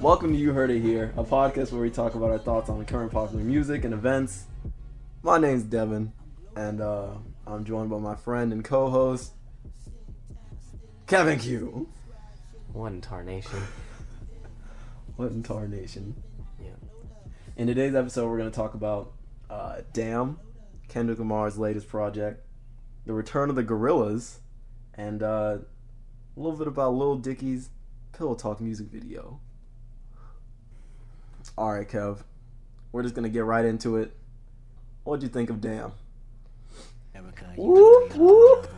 Welcome to You Heard It Here, a podcast where we talk about our thoughts on current popular music and events. My name's Devin, and uh, I'm joined by my friend and co-host Kevin Q. What in tarnation? What in tarnation? Yeah. In today's episode, we're going to talk about uh, Damn, Kendrick Lamar's latest project, the return of the Gorillaz, and uh, a little bit about Lil Dicky's Pillow Talk music video. All right, Kev, we're just gonna get right into it. What'd you think of Damn? Whoop whoop.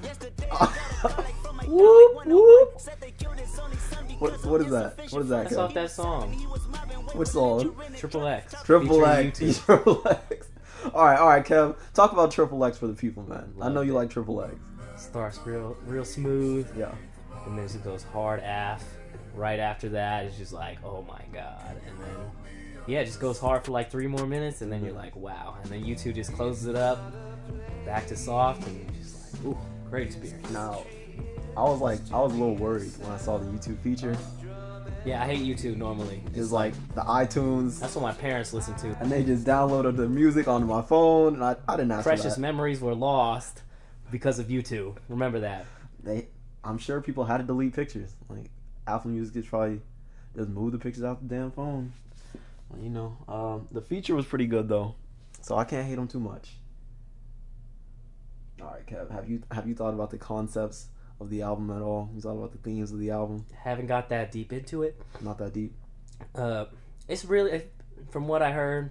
whoop whoop. What what is that? What is that? That's Kev? off that song. Which song? Triple X. Triple featuring X. U2. Triple X. All right, all right, Kev. Talk about Triple X for the people, man. I know Loved you it. like Triple X. Starts real, real smooth, Yeah. And then it goes hard af. Right after that, it's just like, oh my god, and then yeah, it just goes hard for like three more minutes, and then you're like, wow, and then U2 just closes it up, back to soft, and you're just like, ooh, great experience. Now, I was like, I was a little worried when I saw the U2 feature. Yeah, I hate U2 normally. It's like the iTunes, That's what my parents listen to. and they just downloaded the music onto my phone, and I, I didn't ask Precious memories were lost because of U2. Remember that. They, I'm sure people had to delete pictures. Like Apple Music is probably just move the pictures out the damn phone. Well, you know, um, the feature was pretty good though, so I can't hate them too much. All right, Kev, have you have you thought about the concepts of the album at all? You thought about the themes of the album? Haven't got that deep into it. Not that deep. Uh, it's really, from what I heard,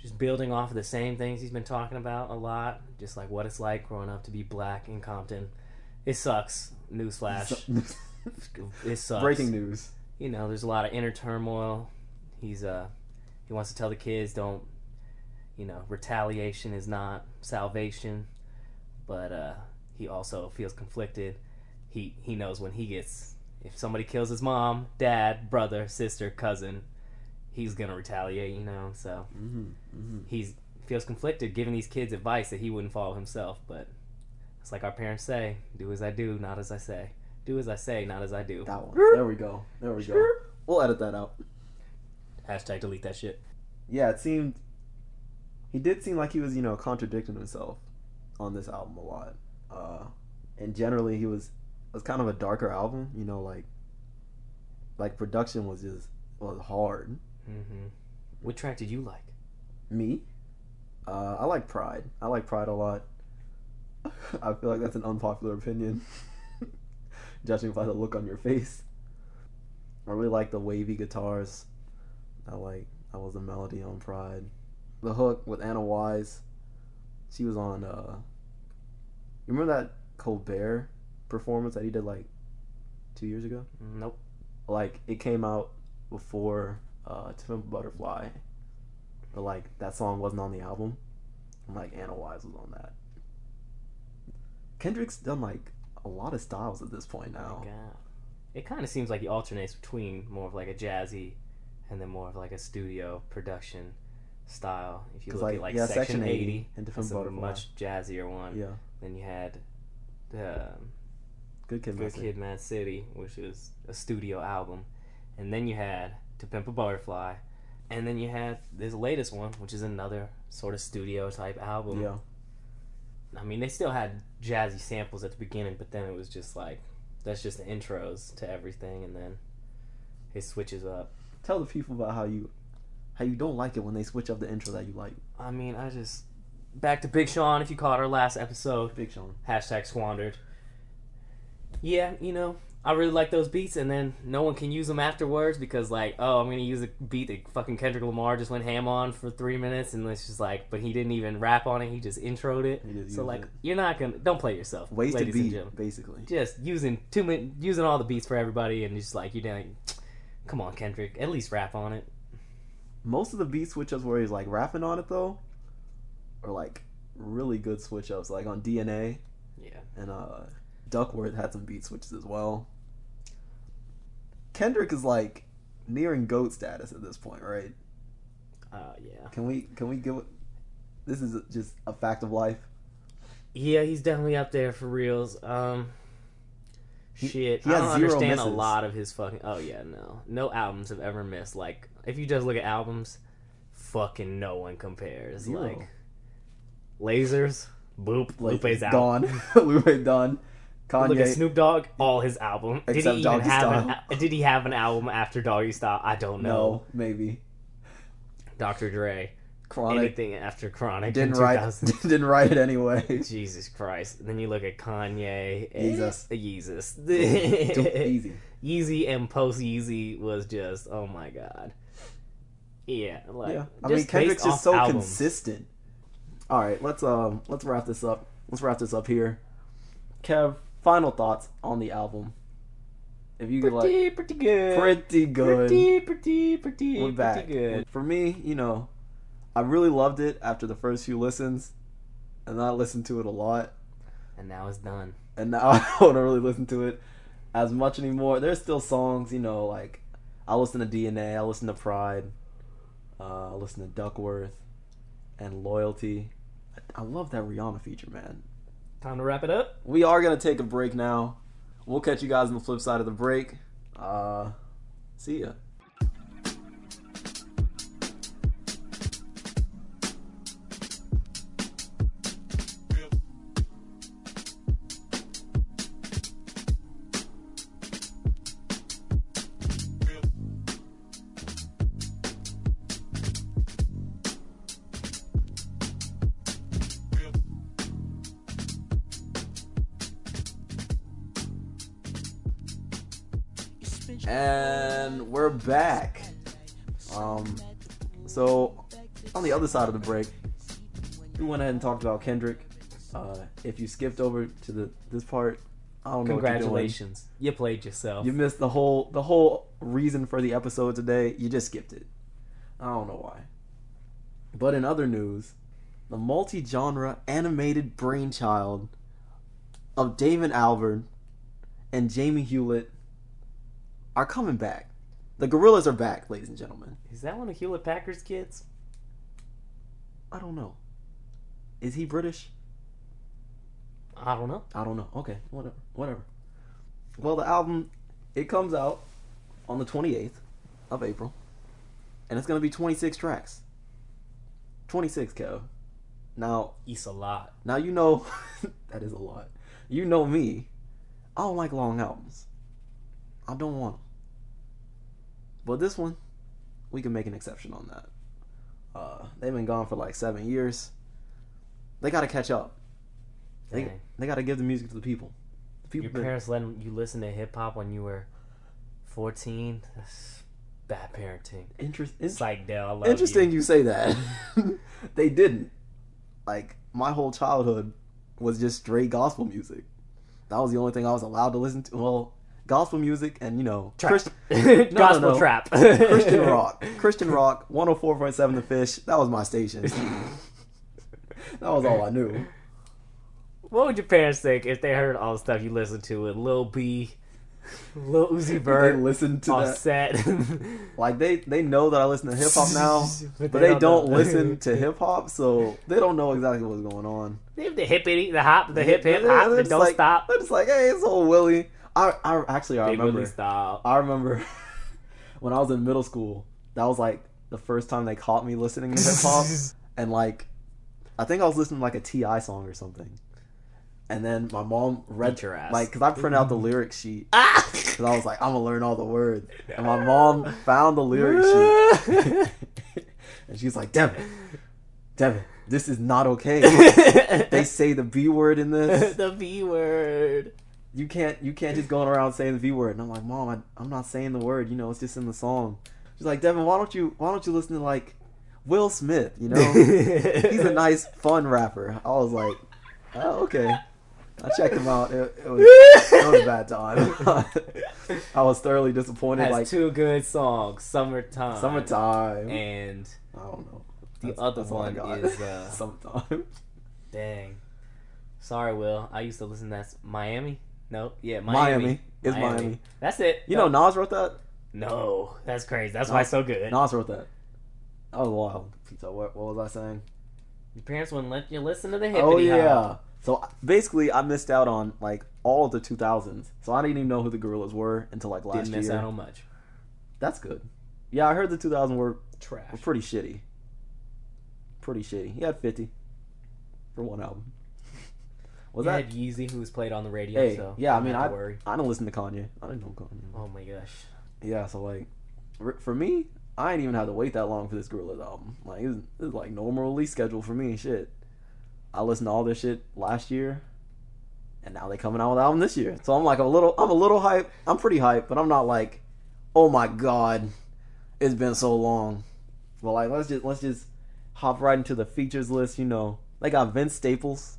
just building off of the same things he's been talking about a lot. Just like what it's like growing up to be black in Compton. It sucks. Newsflash. It sucks. Breaking news. You know, there's a lot of inner turmoil. He's uh, he wants to tell the kids don't, you know, retaliation is not salvation, but uh, he also feels conflicted. He he knows when he gets if somebody kills his mom, dad, brother, sister, cousin, he's gonna retaliate. You know, so Mm-hmm. Mm-hmm. he's feels conflicted giving these kids advice that he wouldn't follow himself. But it's like our parents say: "Do as I do, not as I say. Do as I say, not as I do." That one. There we go. There we go. We'll edit that out. Hashtag delete that shit. Yeah, it seemed he did seem like he was, you know, contradicting himself on this album a lot. Uh and generally he was it was kind of a darker album, you know, like like production was just was hard. Mm-hmm. What track did you like? Me? Uh I like Pride. I like Pride a lot. I feel like that's an unpopular opinion. Judging by the look on your face. I really like the wavy guitars. I like that was a melody on Pride. The hook with Anna Wise. She was on uh you remember that Colbert performance that he did like two years ago? Nope. Like it came out before uh To Pimp Butterfly. But like that song wasn't on the album. And like Anna Wise was on that. Kendrick's done like a lot of styles at this point now. Yeah. It kind of seems like he alternates between more of like a jazzy and then more of like a studio production style. If you look like, at like yeah, Section, Section 80, 80 and Pimp that's a a much jazzier one. Yeah. Then you had um, Good Kid, Good Mad City. Kid, Mad City, which was a studio album, and then you had To Pimp a Butterfly, and then you had this latest one, which is another sort of studio type album. Yeah. I mean, they still had jazzy samples at the beginning, but then it was just like that's just the intros to everything, and then it switches up. Tell the people about how you how you don't like it when they switch up the intro that you like. I mean, I just back to Big Sean. If you caught our last episode, Big Sean. hashtag squandered. Yeah, you know, I really like those beats, and then no one can use them afterwards because, like, oh, I'm gonna use a beat that fucking Kendrick Lamar just went ham on for three minutes, and it's just like, but he didn't even rap on it; he just introed it. Just So like, it. you're not gonna don't play yourself, Wasted beat, basically. Just using two min- using all the beats for everybody, and just like you're doing. Come on, Kendrick, at least rap on it. Most of the beat switch ups where he's like rapping on it though are like really good switch ups. Like on DNA Yeah. and uh Duckworth had some beat switches as well. Kendrick is like nearing goat status at this point, right? Uh, yeah. Can we can we give this is just a fact of life. Yeah, he's definitely up there for reals. Um, Shit, he I don't understand a lot of his fucking. Oh yeah, no, no albums have ever missed. Like, if you just look at albums, fucking no one compares. Zero. Like, lasers, boop, Like, Lupe's out. done. Lupe done. Kanye. Look at Snoop Dogg, all his album. Did he even Doggy have an? Style. Did he have an album after Doggy Style? I don't know. no, maybe. Dr. Dre, Chronic anything after Chronic didn't write didn't write it anyway. Jesus Christ! Then you look at Kanye, Jesus. Too easy. Yeezy and post Yeezy was just oh my god. Yeah, like Yeah, I just mean Kendrick's just so albums. consistent. All right, let's um let's wrap this up. Let's wrap this up here. Kev, final thoughts on the album. If you could like Pretty, pretty good. pretty good. Pretty, pretty, pretty, We're pretty good. For me, you know, I really loved it after the first few listens, and I listened to it a lot, And now it's done. and now I don't really listen to it as much anymore. There's still songs, you know, like I listen to DNA, I listen to Pride, uh, I listen to Duckworth, and Loyalty. I, I love that Rihanna feature, man. Time to wrap it up. We are gonna take a break now. We'll catch you guys on the flip side of the break. Uh, see ya. And we're back. Um, so on the other side of the break, we went ahead and talked about Kendrick. Uh, if you skipped over to the this part, I don't know. Congratulations, you played yourself. You missed the whole the whole reason for the episode today. You just skipped it. I don't know why. But in other news, the multi-genre animated brainchild of Damon Albarn and Jamie Hewlett are coming back. The Gorillaz are back, ladies and gentlemen. Is that one of Hewlett Packard's kids? I don't know. Is he British? I don't know. I don't know. Okay, whatever, whatever. Well, the album it comes out on the 28th of April, and it's gonna be 26 tracks. 26, Kev. Now, It's a lot. now you know that is a lot. You know me. I don't like long albums. I don't want them. But this one, we can make an exception on that. Uh, they've been gone for like seven years. They got to catch up. They, Dang. they got to give the music to the people. The people Your been- parents let you listen to hip hop when you were fourteen. That's bad parenting. Interest, It's like Dale. I love interesting You. you say that. they didn't. Like my whole childhood was just straight gospel music. That was the only thing I was allowed to listen to. Well, gospel music and you know Trap. Christ- Gospel no. trap. Christian rock. Christian rock. 104.7 The Fish. That was my station. that was all I knew. What would your parents think if they heard all the stuff you listened to with Lil B, Lil Uzi They Vert, listen to that. Offset? Like they they know that I listen to hip hop now, But but they don't don't listen to hip hop, so they don't know exactly what's going on. They have the hippity, the hop, the hip hip hop, the don't like- stop. They're just like, hey, it's old Willie. I, I actually I Big remember. Willie style. I remember when I was in middle school. That was like the first time they caught me listening to hip hop, and like, I think I was listening to like a T.I. song or something. And then my mom read Beat your ass. like because I printed out the lyric sheet Ah! because I was like I'm gonna learn all the words. And my mom found the lyric sheet and she's like, Devin, Devin, this is not okay. they say the B word in this. the V word. You can't you can't just going around saying the V word. And I'm like, Mom, I, I'm not saying the word. You know, it's just in the song. She's like, Devin, why don't you why don't you listen to like Will Smith? You know, he's a nice fun rapper. I was like, oh okay. I checked him out. It, it was it was a bad time. I was thoroughly disappointed. Has like two good songs, "Summertime" summertime. and I don't know. the other one is, uh, summertime. dang. Sorry, Will. I used to listen to that Miami. No, yeah, Miami. Miami is Miami. That's it. You know, Nas wrote that. no, that's crazy. That's No. why it's so good. Nas wrote that. Oh wild. So what, what was I saying? Your parents wouldn't let you listen to the hippity Oh hop. yeah, So basically, I missed out on like all of the 2000s. So I didn't even know who the Gorillaz were until like last Didn't miss year. out on much. That's good. Yeah, I heard the 2000 were, were Trash. pretty shitty. Pretty shitty. He had 50 for one album. Was you that? had Yeezy, who was played on the radio. Hey, so yeah, I mean, I worry. I don't listen to Kanye. I don't know Kanye. Oh my gosh. Yeah, so like, for me, I ain't even had to wait that long for this Gorillaz album. Like, it was, like normal release schedule for me. Shit, I listened to all this shit last year, and now they coming out with an album this year. So I'm like a little, I'm a little hype. I'm pretty hype, but I'm not like, oh my god, it's been so long. But like, let's just let's just hop right into the features list. You know, they got Vince Staples.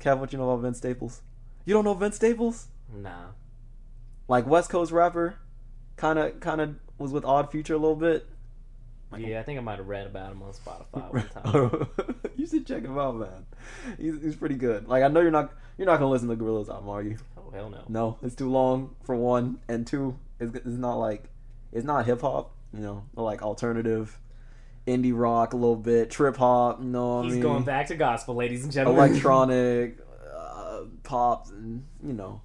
Kev, what you know about Vince Staples? You don't know Vince Staples? Nah. like West Coast rapper, kind of kind of was with Odd Future a little bit. Yeah, I think I might have read about him on Spotify one time. you should check him out, man. He's, he's pretty good. Like I know you're not you're not gonna listen to Gorillaz album, are you? oh hell no. No, it's too long for one, and two, it's, it's not like it's not hip hop. You know, like alternative, indie rock a little bit, trip hop. You know, what I He's mean? going back to gospel, ladies and gentlemen. electronic, uh, pop, and you know,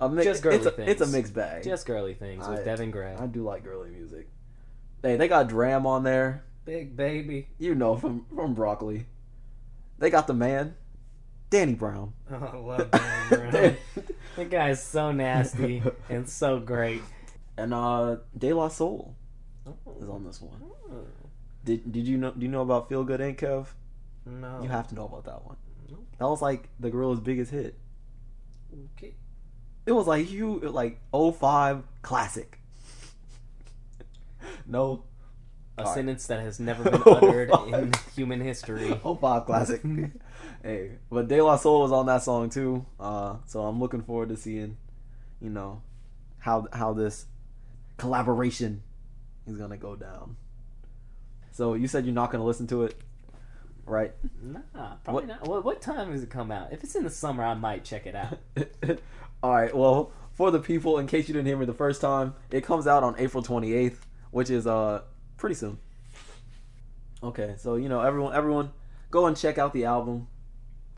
a mix. Just girly it's a, things. it's a mixed bag. Just girly things with I- Devin Gray. I do like girly music. Hey, they got DRAM on there. Big baby. You know from from Broccoli. They got the man, Danny Brown. Oh, I love Devin Brown. that guy is so nasty and so great. and uh, De La Soul is on this one. Did Did you know? Do you know about Feel Good Inc. Kev? No. You have to know about that one. Nope. That was like the Gorillaz' biggest hit. Okay. It was like huge, like 05 classic. no, A sentence that has never been uttered in human history. 05 classic. hey, but De La Soul was on that song too. Uh, so I'm looking forward to seeing, you know, how how this collaboration is gonna go down. So you said you're not gonna listen to it, right? Nah, probably What- not. What, what time does it come out? If it's in the summer, I might check it out. All right. Well, for the people, in case you didn't hear me the first time, it comes out on April 28th, which is uh pretty soon. Okay, so you know everyone, everyone, go and check out the album.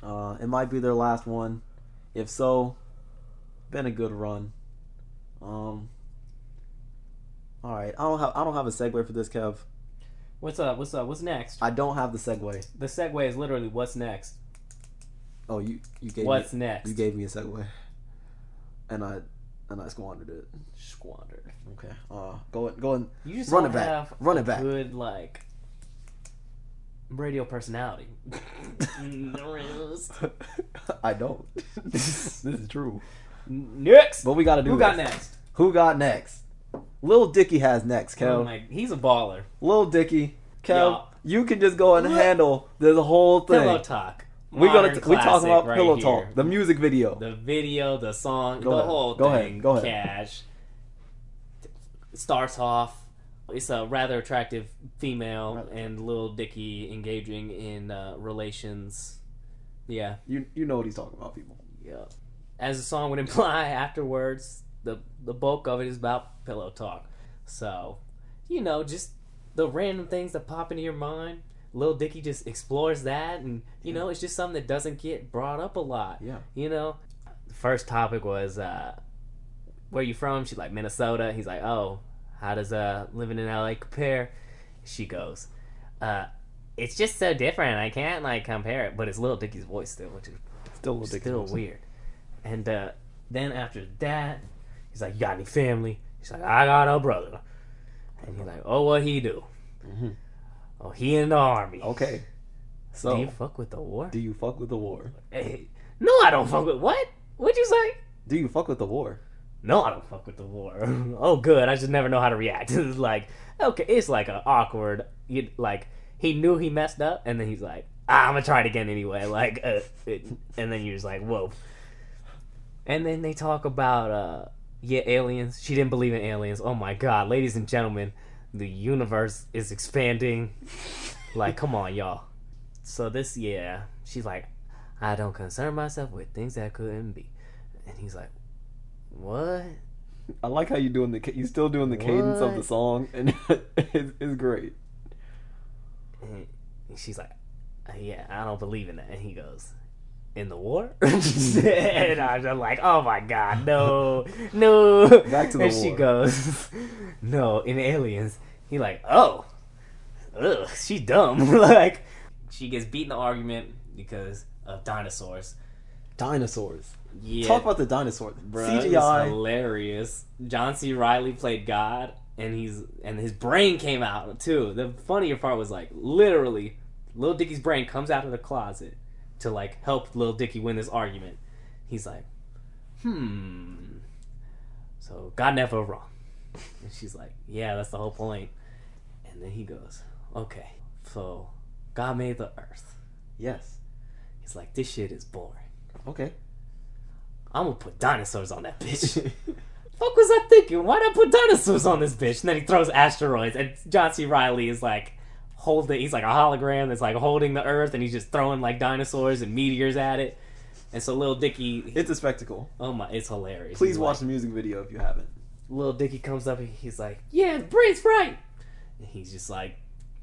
Uh, it might be their last one. If so, been a good run. Um. All right, I don't have I don't have a segue for this, Kev. What's up? What's up? What's next? I don't have the segue. The segue is literally what's next. Oh, you you gave me What's me, next? you gave me a segue, and I and I squandered it. squandered. Okay. Uh, go and go and You just Run it back. Run it back. Good like radio personality. I don't. this is true. next. But we got to do Who got next? Who got next? Lil Dicky has next, Kel. Oh my, he's a baller. Lil Dicky, Kel, Yeah. you can just go and handle this whole thing. Pillow talk. We're gonna t- we classic about right Pillow here. Talk, the music video. the video, the song, Go the ahead. whole Go ahead. Go ahead. Cash starts off. It's a rather attractive female and Lil Dicky engaging in uh, relations. Yeah, you you know what he's talking about, people. yeah. As the song would imply, afterwards, the the bulk of it is about pillow talk. So, you know, just the random things that pop into your mind. Lil Dicky just explores that, and you know, it's just something that doesn't get brought up a lot. Yeah. You know, the first topic was uh, where you from? She's like Minnesota. He's like, oh, how does uh living in LA compare? She goes, uh, it's just so different. I can't like compare it, but it's Lil Dicky's voice still, which is Still still weird. And uh, then after that, he's like, you got any family? He's like, I got a brother. And he's like, oh, what he do? Mhm. Oh, he in the army. Okay. So, do you fuck with the war? do you fuck with the war? Hey, no, I don't fuck with what? What'd you say? Do you fuck with the war? No, I don't fuck with the war. oh, good. I just never know how to react. it's like, okay, it's like an awkward. You like he knew he messed up, and then he's like, ah, I'm gonna try it again anyway. Like, uh, it, and then you're just like, whoa. And then they talk about, uh, yeah, aliens. She didn't believe in aliens. Oh my god, ladies and gentlemen, the universe is expanding. like, come on, y'all. So this, yeah, she's like, I don't concern myself with things that couldn't be. And he's like, what? I like how you doing the ca- you still doing the cadence of the song, and it's, it's great. And she's like, "Uh, yeah, I don't believe in that. And he goes, in the war? and I'm like, oh my god, no, no. Back to the and she goes, no, in aliens. He like, oh, ugh, she dumb. like, she gets beat in the argument because of dinosaurs. Dinosaurs. Yeah, Talk about the dinosaurs. Bruh, was CGI. hilarious. John C. Reilly played God, and he's and his brain came out too. The funnier part was like literally, Little Dicky's brain comes out of the closet to like help little Dicky win this argument. He's like, hmm. So God never wrong, and she's like, yeah, that's the whole point. And then he goes, okay, so God made the earth. Yes. He's like, this shit is boring. Okay. I'm gonna put dinosaurs on that bitch. fuck was I thinking? Why'd I put dinosaurs on this bitch? And then he throws asteroids, and John C. Reilly is like holding. He's like a hologram that's like holding the Earth, and he's just throwing like dinosaurs and meteors at it. And so little Dicky, it's a spectacle. oh my, it's hilarious. Please He's watch like- the music video if you haven't. Little Dicky comes up and he's like, "Yeah, the brain's right." And he's just like,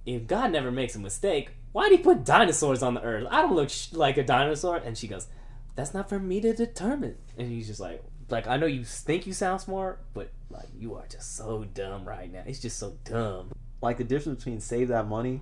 "If God never makes a mistake, why'd he put dinosaurs on the Earth? I don't look sh- like a dinosaur." And she goes, "That's not for me to determine." And he's just like, "Like I know you think you sound smart, but like you are just so dumb right now. It's just so dumb." Like the difference between save that money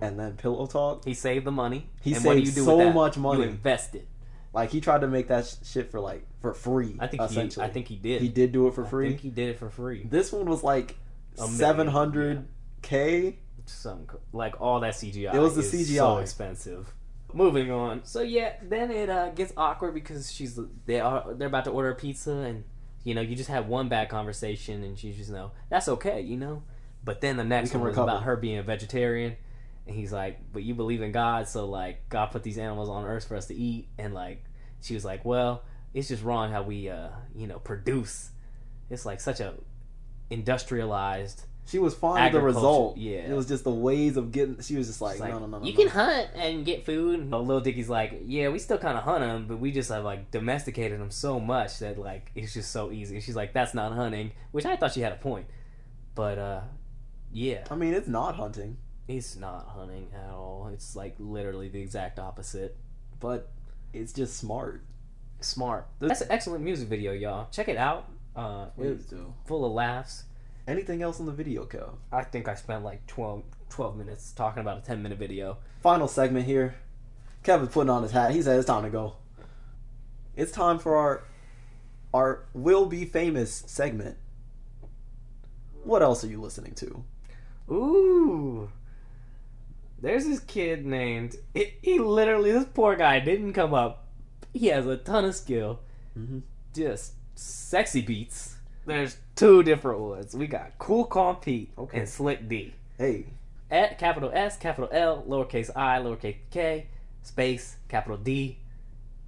and then pillow talk. He saved the money. He and what do saved you do so with that? much money. You invest it. Like he tried to make that sh- shit for like for free. I think he. essentially. I think he did. he did do it for free. I free. think he did it for free. This one was like seven hundred k. some like all that CGI. It was the CGI. so expensive. Moving on. So yeah, then it uh, gets awkward because she's they are they're about to order a pizza and you know you just have one bad conversation and she's just know that's okay, you know. But then the next one was recover. about her being a vegetarian, and he's like, "But you believe in God, so like God put these animals on Earth for us to eat," and like she was like, "Well, it's just wrong how we uh you know produce. It's like such a industrialized." She was fine with the result. yeah. it was just the ways of getting. She was just like, like, no, no, no, no. You no. can hunt and get food. And Lil Dicky's like, yeah, we still kind of hunt them, but we just have like domesticated them so much that like it's just so easy. And she's like, that's not hunting, which I thought she had a point. But uh, yeah, I mean, it's not hunting, it's not hunting at all. It's like literally the exact opposite. but it's just smart. Smart. That's an excellent music video, y'all. Check it out. Uh, Please do. full of laughs. Anything else on the video, Kev? I think I spent like 12, 12 minutes talking about a 10 minute video. Final segment here. Kevin's putting on his hat. He said it's time to go. It's time for our our will be famous segment. What else are you listening to? Ooh. There's this kid named. He, he literally, this poor guy didn't come up. He has a ton of skill. Mm-hmm. Just sexy beats. There's two different ones. We got Cool Calm Pete Okay. and Slick D. Hey, At capital S, capital L, lowercase i, lowercase k, space, capital D.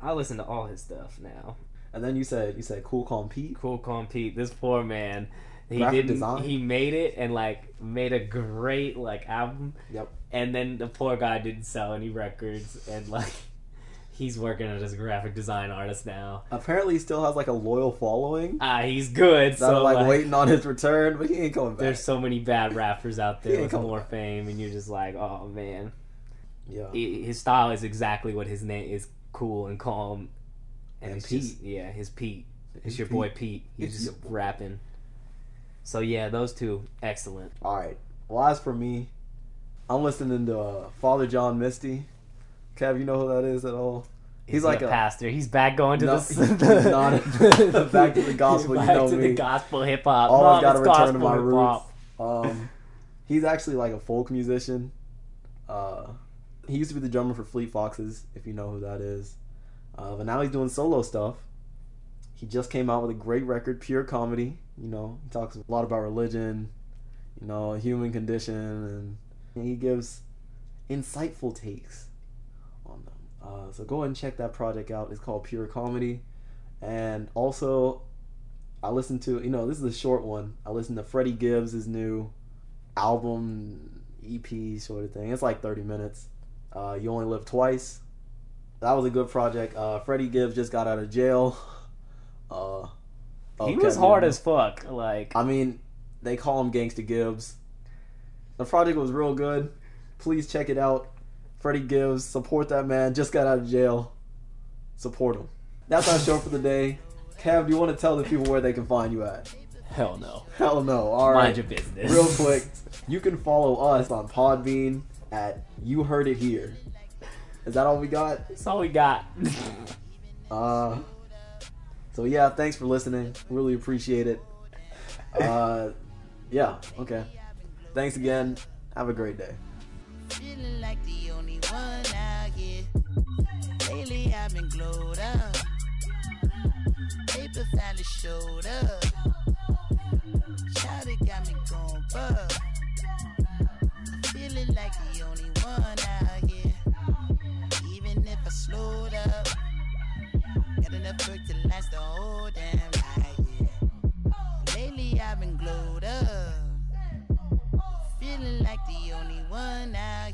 I listen to all his stuff now. and then you said you said cool, calm Pete. Cool Calm Pete. This poor man. He didn't. design? He made it and like made a great like album. Yep. And then the poor guy didn't sell any records, and like he's working as a graphic design artist now. Apparently, he still has like a loyal following. Ah, he's good. So are like, like, waiting on his return, but he ain't coming back. there's so many bad rappers out there with more back. fame, and you're just like, oh man, yeah. I- his style is exactly what his name is: cool and calm. And it's Pete. just- yeah, his Pete. It's His your Pete. boy Pete. He's It's just rapping. So yeah, those two excellent. All right. Well, as for me, I'm listening to uh, Father John Misty. Kev, you know who that is at all? He's he like a, a- pastor. He's back going to No, the, he's not. Back to the gospel, you Back know to me. the gospel hip hop. Always gotta return to my hip-hop. Um, he's actually like a folk musician. Uh, he used to be the drummer for Fleet Foxes, if you know who that is. Uh, but now he's doing solo stuff. He just came out with a great record, Pure Comedy. You know, he talks a lot about religion, you know, human condition, and he gives insightful takes on them. Uh, so go and check that project out. It's called Pure Comedy. And also, I listened to, you know, this is a short one. I listened to Freddie Gibbs' new album, EP sort of thing. It's like 30 minutes. Uh, you Only Live Twice. That was a good project. Uh, Freddie Gibbs just got out of jail. Uh, He okay, was hard man. as fuck. Like I mean, they call him Gangsta Gibbs. The project was real good. Please check it out. Freddie Gibbs, support that man. Just got out of jail. Support him. That's our show for the day. Kev, do you want to tell the people where they can find you at? Hell no. Hell no. All right. Mind your business. Real quick, you can follow us on Podbean at You Heard It Here. Is that all we got? That's all we got. Uh, so yeah, thanks for listening. Really appreciate it. Uh, yeah, okay. Thanks again. Have a great day. Feeling like the only one out here. Lately I've been glowed up. Paper finally showed up. Shouted got me going. Feeling like the only one out here. Even if I slow one now.